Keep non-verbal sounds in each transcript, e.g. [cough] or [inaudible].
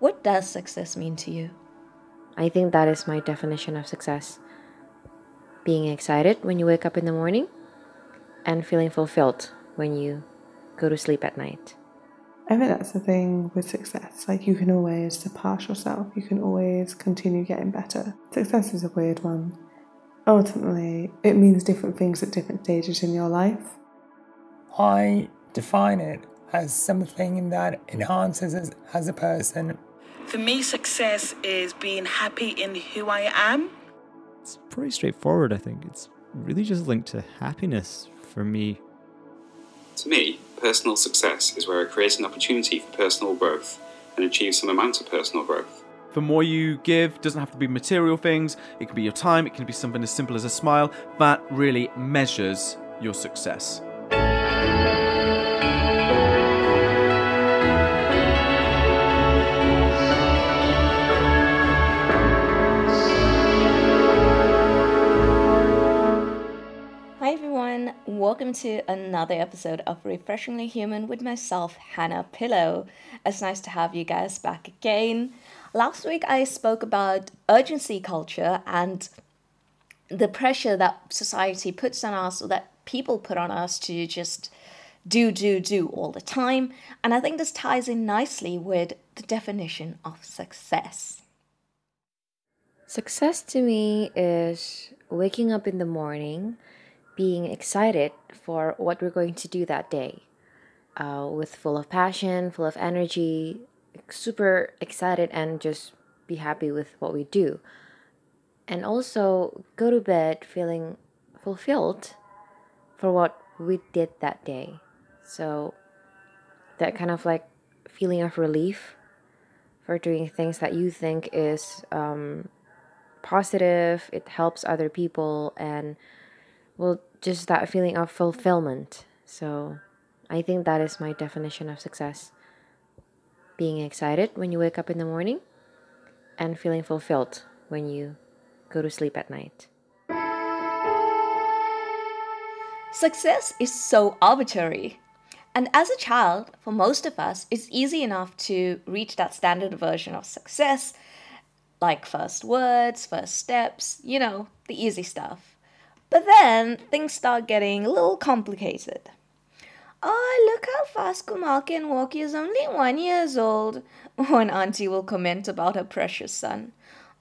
What does success mean to you? I think that is my definition of success. Being excited when you wake up in the morning and feeling fulfilled when you go to sleep at night. I think that's the thing with success. Like, you can always surpass yourself, you can always continue getting better. Success is a weird one. Ultimately, it means different things at different stages in your life. I define it as something that enhances us as a person. For me, success is being happy in who I am. It's pretty straightforward, I think. It's really just linked to happiness for me. To me, personal success is where I create an opportunity for personal growth and achieve some amount of personal growth. The more you give doesn't have to be material things, it can be your time, it can be something as simple as a smile, that really measures your success. Welcome to another episode of Refreshingly Human with myself, Hannah Pillow. It's nice to have you guys back again. Last week I spoke about urgency culture and the pressure that society puts on us or that people put on us to just do, do, do all the time. And I think this ties in nicely with the definition of success. Success to me is waking up in the morning, being excited for what we're going to do that day, uh, with full of passion, full of energy, super excited, and just be happy with what we do. And also go to bed feeling fulfilled for what we did that day. So that kind of like feeling of relief for doing things that you think is um, positive, it helps other people, and well, just that feeling of fulfillment. So I think that is my definition of success. Being excited when you wake up in the morning and feeling fulfilled when you go to sleep at night. Success is so arbitrary. And as a child, for most of us, it's easy enough to reach that standard version of success, like first words, first steps, you know, the easy stuff. But then things start getting a little complicated. Oh, look how fast Kumar can walk. Is only one years old. [laughs] One auntie will comment about her precious son.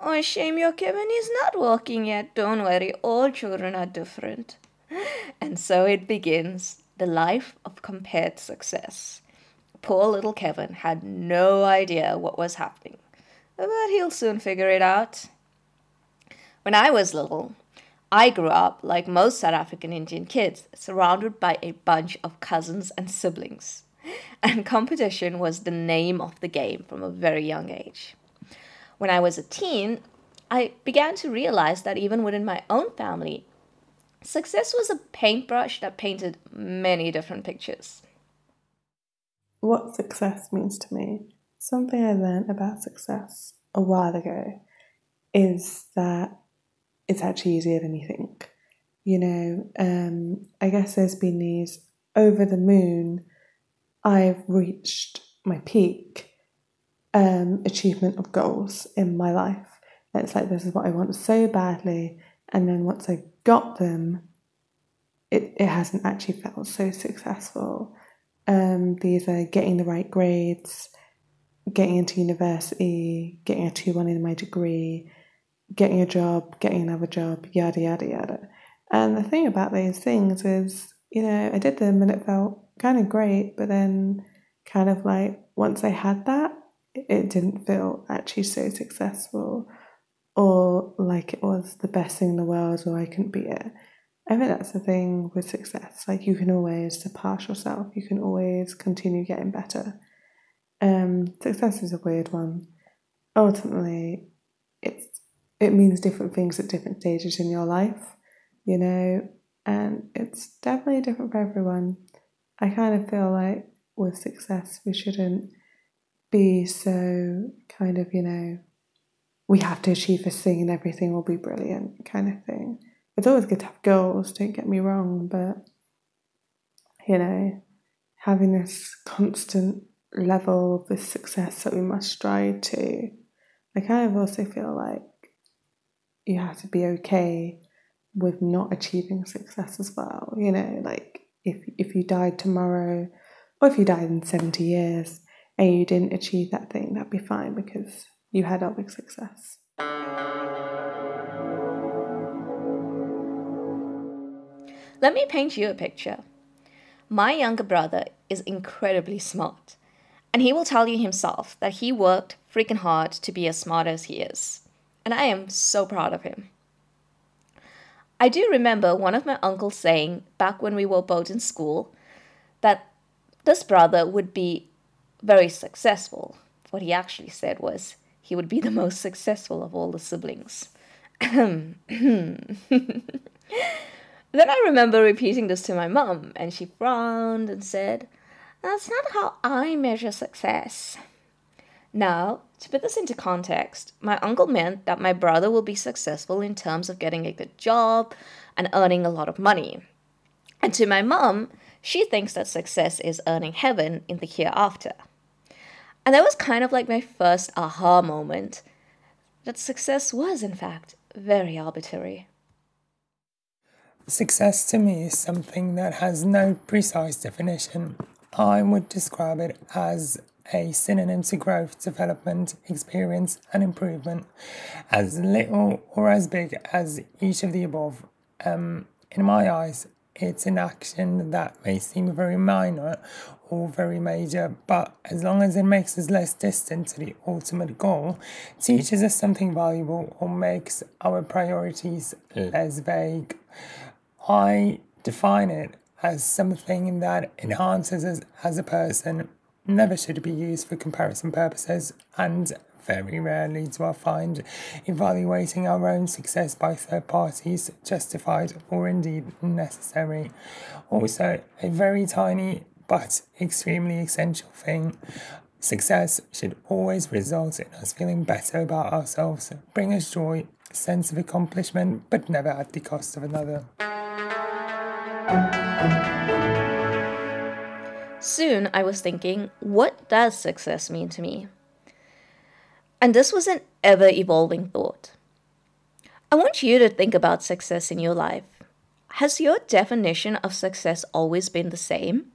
Oh, shame your Kevin is not walking yet. Don't worry, all children are different. [laughs] And so it begins the life of compared success. Poor little Kevin had no idea what was happening, but he'll soon figure it out. When I was little, I grew up, like most South African Indian kids, surrounded by a bunch of cousins and siblings. [laughs] And competition was the name of the game from a very young age. When I was a teen, I began to realize that even within my own family, success was a paintbrush that painted many different pictures. What success means to me, something I learned about success a while ago, is that it's actually easier than you think. You know, um, I guess there's been these over the moon, I've reached my peak um, achievement of goals in my life. It's like this is what I want so badly, and then once I got them, it, it hasn't actually felt so successful. Um, these are getting the right grades, getting into university, getting a 2 1 in my degree, getting a job, getting another job, yada, yada, yada. And the thing about those things is, you know, I did them and it felt kind of great, but then kind of like once I had that, it didn't feel actually so successful or like it was the best thing in the world or I couldn't beat it. I think that's the thing with success. Like you can always surpass yourself. You can always continue getting better. Um, success is a weird one. Ultimately, it's it means different things at different stages in your life, you know, and it's definitely different for everyone. I kind of feel like with success, we shouldn't be so kind of, you know, we have to achieve this thing and everything will be brilliant kind of thing. It's always good to have goals, don't get me wrong, but, you know, having this constant level of this success that we must strive to, I kind of also feel like you have to be okay with not achieving success as well. You know, like if if you died tomorrow or if you died in 70 years and you didn't achieve that thing, that'd be fine because you had a big success. Let me paint you a picture. My younger brother is incredibly smart, and he will tell you himself that he worked freaking hard to be as smart as he is. And I am so proud of him. I do remember one of my uncles saying back when we were both in school that this brother would be very successful. What he actually said was he would be the most successful of all the siblings. [laughs] Then I remember repeating this to my mum, and she frowned and said, That's not how I measure success. Now, to put this into context, my uncle meant that my brother will be successful in terms of getting a good job and earning a lot of money. And to my mum, she thinks that success is earning heaven in the hereafter. And that was kind of like my first aha moment that success was, in fact, very arbitrary. Success to me is something that has no precise definition. I would describe it as a synonym to growth, development, experience, and improvement, as little or as big as each of the above. Um, in my eyes, it's an action that may seem very minor or very major, but as long as it makes us less distant to the ultimate goal, teaches us something valuable, or makes our priorities less vague. I define it as something that enhances us as a person, never should be used for comparison purposes, and very rarely do I find evaluating our own success by third parties justified or indeed necessary. Also, a very tiny but extremely essential thing. Success should always result in us feeling better about ourselves, bring us joy, sense of accomplishment, but never at the cost of another. Soon I was thinking, what does success mean to me? And this was an ever evolving thought. I want you to think about success in your life. Has your definition of success always been the same?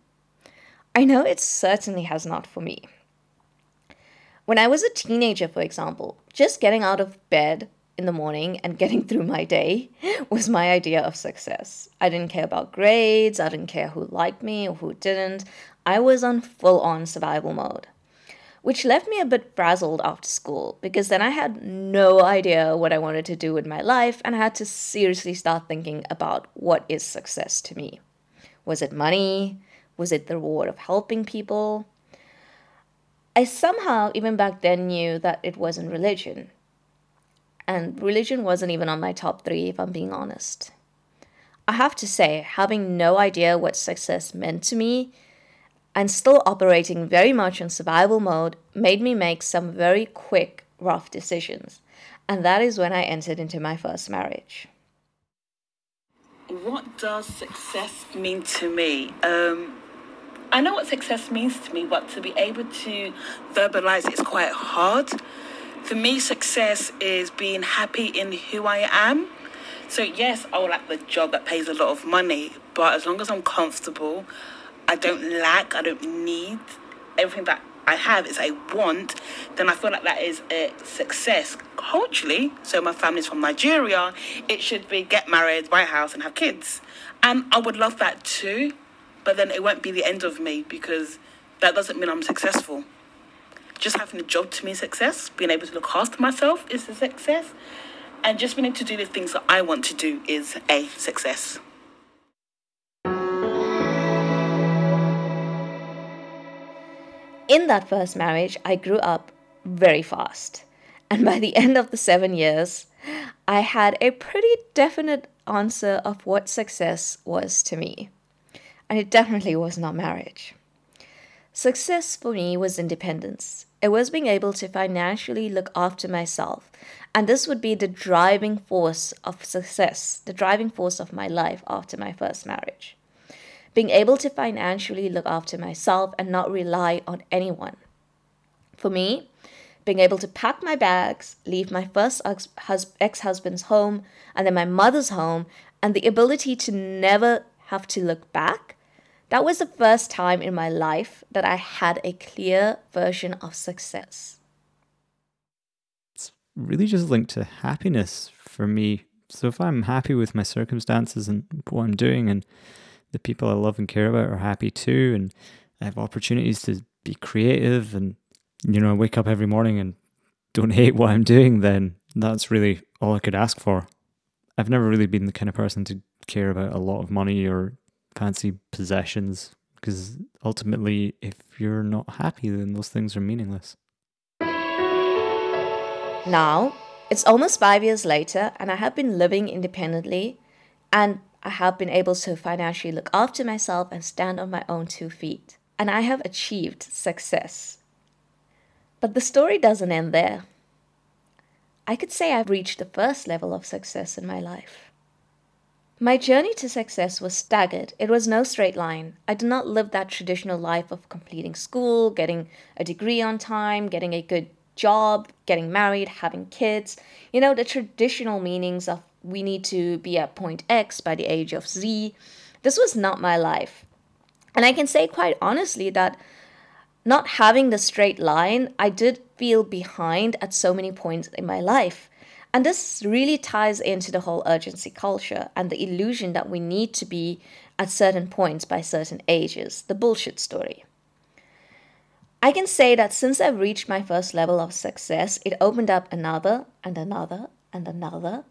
I know it certainly has not for me. When I was a teenager, for example, just getting out of bed in the morning and getting [laughs] through my day was my idea of success. I didn't care about grades, I didn't care who liked me or who didn't. I was on full on survival mode, which left me a bit frazzled after school because then I had no idea what I wanted to do with my life and I had to seriously start thinking about what is success to me. Was it money? Was it the reward of helping people? I somehow, even back then, knew that it wasn't religion and religion wasn't even on my top three, if I'm being honest. I have to say, having no idea what success meant to me and still operating very much in survival mode made me make some very quick, rough decisions. And that is when I entered into my first marriage. What does success mean to me? Um, I know what success means to me, but to be able to verbalize it is quite hard. For me, success is being happy in who I am. So, yes, I would like the job that pays a lot of money, but as long as I'm comfortable, I don't lack, I don't need everything that I have is I want, then I feel like that is a success culturally. So my family's from Nigeria. It should be get married, buy a house, and have kids. And I would love that too, but then it won't be the end of me because that doesn't mean I'm successful just having a job to me is success. Being able to look after myself is a success. And just being able to do the things that I want to do is a success. In that first marriage, I grew up very fast. And by the [laughs] end of the seven years, I had a pretty definite answer of what success was to me. And it definitely was not marriage. Success for me was independence. It was being able to financially look after myself. And this would be the driving force of success, the driving force of my life after my first marriage. Being able to financially look after myself and not rely on anyone. For me, being able to pack my bags, leave my first ex husband's home, and then my mother's home, and the ability to never have to look back, that was the first time in my life that I had a clear version of success. It's really just linked to happiness for me. So if I'm happy with my circumstances and what I'm doing, and the people I love and care about are happy too, and I have opportunities to be creative and you know, I wake up every morning and don't [laughs] hate what I'm doing, then that's really all I could ask for. I've never really been the kind of person to care about a lot of money or fancy possessions because ultimately, if you're not happy, then those things are meaningless. Now, it's almost five years later, and I have been living independently, and I have been able to financially look after myself and stand on my own two feet. And I have achieved success. But the story doesn't end there. I could say I've reached the first level of success in my life. My journey to success was staggered. It was no straight line. I did not live that traditional life of completing school, getting a degree on time, getting a good job, getting married, having kids. You know, the traditional meanings of we need to be at point X by the age of Z. This was not my life. And I can say quite honestly that not having the straight line, I did feel behind at so many points in my life. And this really ties into the whole urgency culture and the illusion that we need to be at certain points by certain ages, the bullshit story. I can say that since I've reached my first level of success, it opened up another and another and another.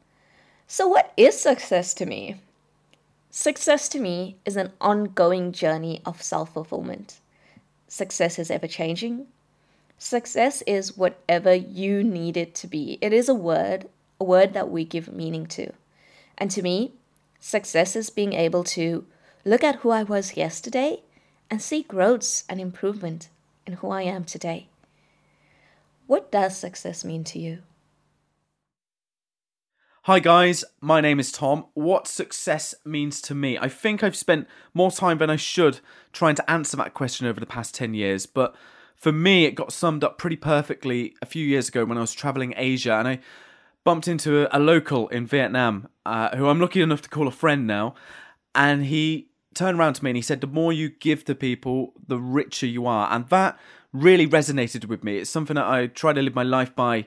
So, what is success to me? Success to me is an ongoing journey of self fulfillment success is ever changing. Success is whatever you need it to be. It is a word, a word that we give meaning to. And to me, success is being able to look at who I was yesterday and see growths and improvement in who I am today. What does success mean to you? Hi guys, my name is Tom. What success means to me? I think I've spent more time than I should trying to answer that question over the past 10 years, but for me, it got summed up pretty perfectly a few years ago when I was traveling Asia and I bumped into a, a local in Vietnam uh, who I'm lucky enough to call a friend now. And he turned around to me and he said, The more you give to people, the richer you are. And that really resonated with me. It's something that I try to live my life by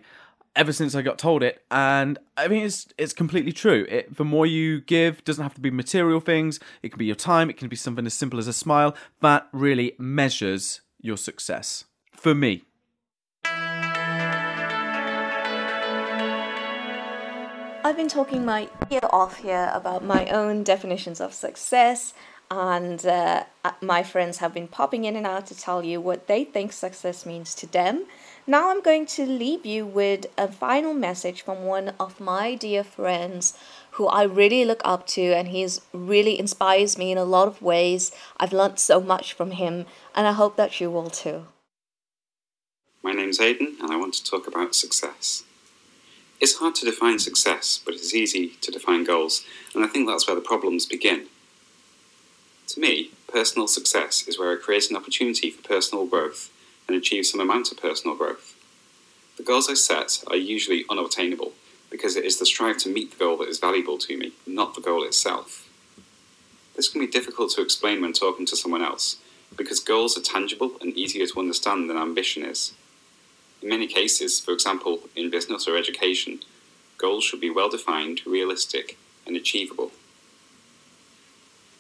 ever since I got told it, and I mean it's it's completely true. It, the more you give, doesn't have to be material things. It can be your time. It can be something as simple as a smile. That really measures your success for me. I've been talking my ear off here about my own definitions of success, and uh, my friends have been popping in and out to tell you what they think success means to them. Now I'm going to leave you with a final message from one of my dear friends who I really look up to and he's really inspires me in a lot of ways. I've learned so much from him and I hope that you will too. My name's Aidan and I want to talk about success. It's hard to define success, but it's easy to define goals, and I think that's where the problems begin. To me, personal success is where I create an opportunity for personal growth and achieve some amount of personal growth. The goals I set are usually unobtainable because it is the strive to meet the goal that is valuable to me, not the goal itself. This can be difficult to explain when talking to someone else because goals are tangible and easier to understand than ambition is. In many cases, for example, in business or education, goals should be well defined, realistic, and achievable.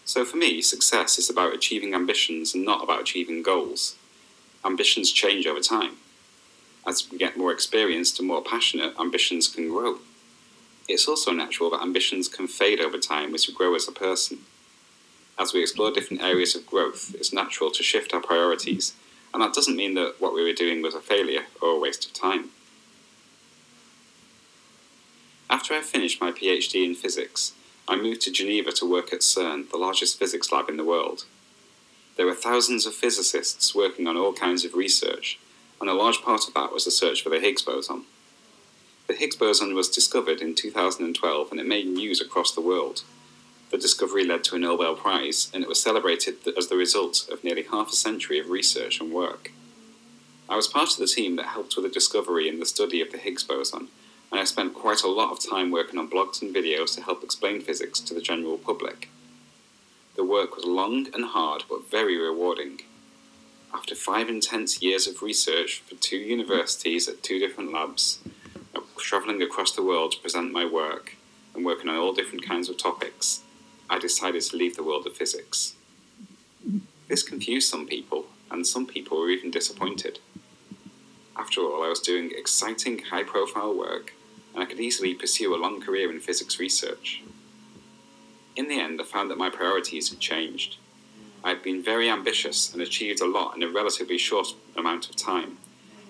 So for me, success is about achieving ambitions and not about achieving goals ambitions change over time. As we get more experienced and more passionate, ambitions can grow. It's also natural that ambitions can fade over time as we grow as a person. As we explore different areas of growth, it's natural to shift our priorities, and that doesn't mean that what we were doing was a failure or a waste of time. After I finished my PhD in physics, I moved to Geneva to work at CERN, the largest physics lab in the world. There were thousands of physicists working on all kinds of research, and a large part of that was the search for the Higgs boson. The Higgs boson was discovered in 2012 and it made news across the world. The discovery led to a Nobel Prize, and it was celebrated as the result of nearly half a century of research and work. I was part of the team that helped with the discovery and the study of the Higgs boson, and I spent quite a lot of time working on blogs and videos to help explain physics to the general public. The work was long and hard, but very rewarding. After five intense years of research for two universities at two different labs, travelling across the world to present my work and working on all different kinds of topics, I decided to leave the world of physics. This confused some people, and some people were even disappointed. After all, I was doing exciting, high profile work, and I could easily pursue a long career in physics research. In the end, I found that my priorities had changed. I had been very ambitious and achieved a lot in a relatively short amount of time,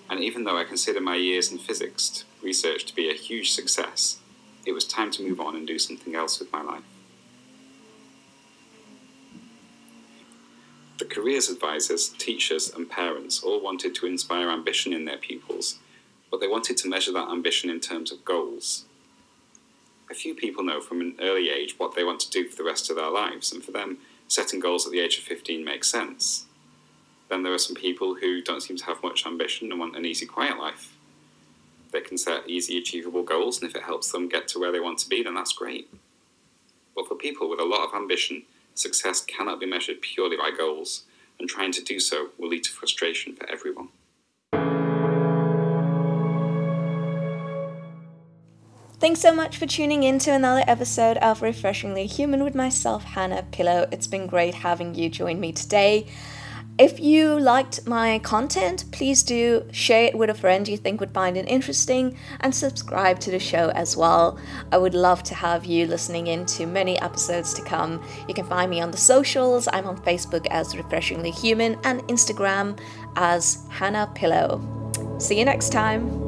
and even though I consider my years in physics research to be a huge success, it was time to move on and do something else with my life. The careers advisors, teachers, and parents all wanted to inspire ambition in their pupils, but they wanted to measure that ambition in terms of goals. A few people know from an early age what they want to do for the rest of their lives, and for them, setting goals at the age of 15 makes sense. Then there are some people who don't seem to have much ambition and want an easy, quiet life. They can set easy, achievable goals, and if it helps them get to where they want to be, then that's great. But for people with a lot of ambition, success cannot be measured purely by goals, and trying to do so will lead to frustration for everyone. Thanks so much for tuning in to another episode of Refreshingly Human with myself, Hannah Pillow. It's been great having you join me today. If you liked my content, please do share it with a friend you think would find it interesting and subscribe to the show as well. I would love to have you listening in to many episodes to come. You can find me on the socials. I'm on Facebook as Refreshingly Human and Instagram as Hannah Pillow. See you next time.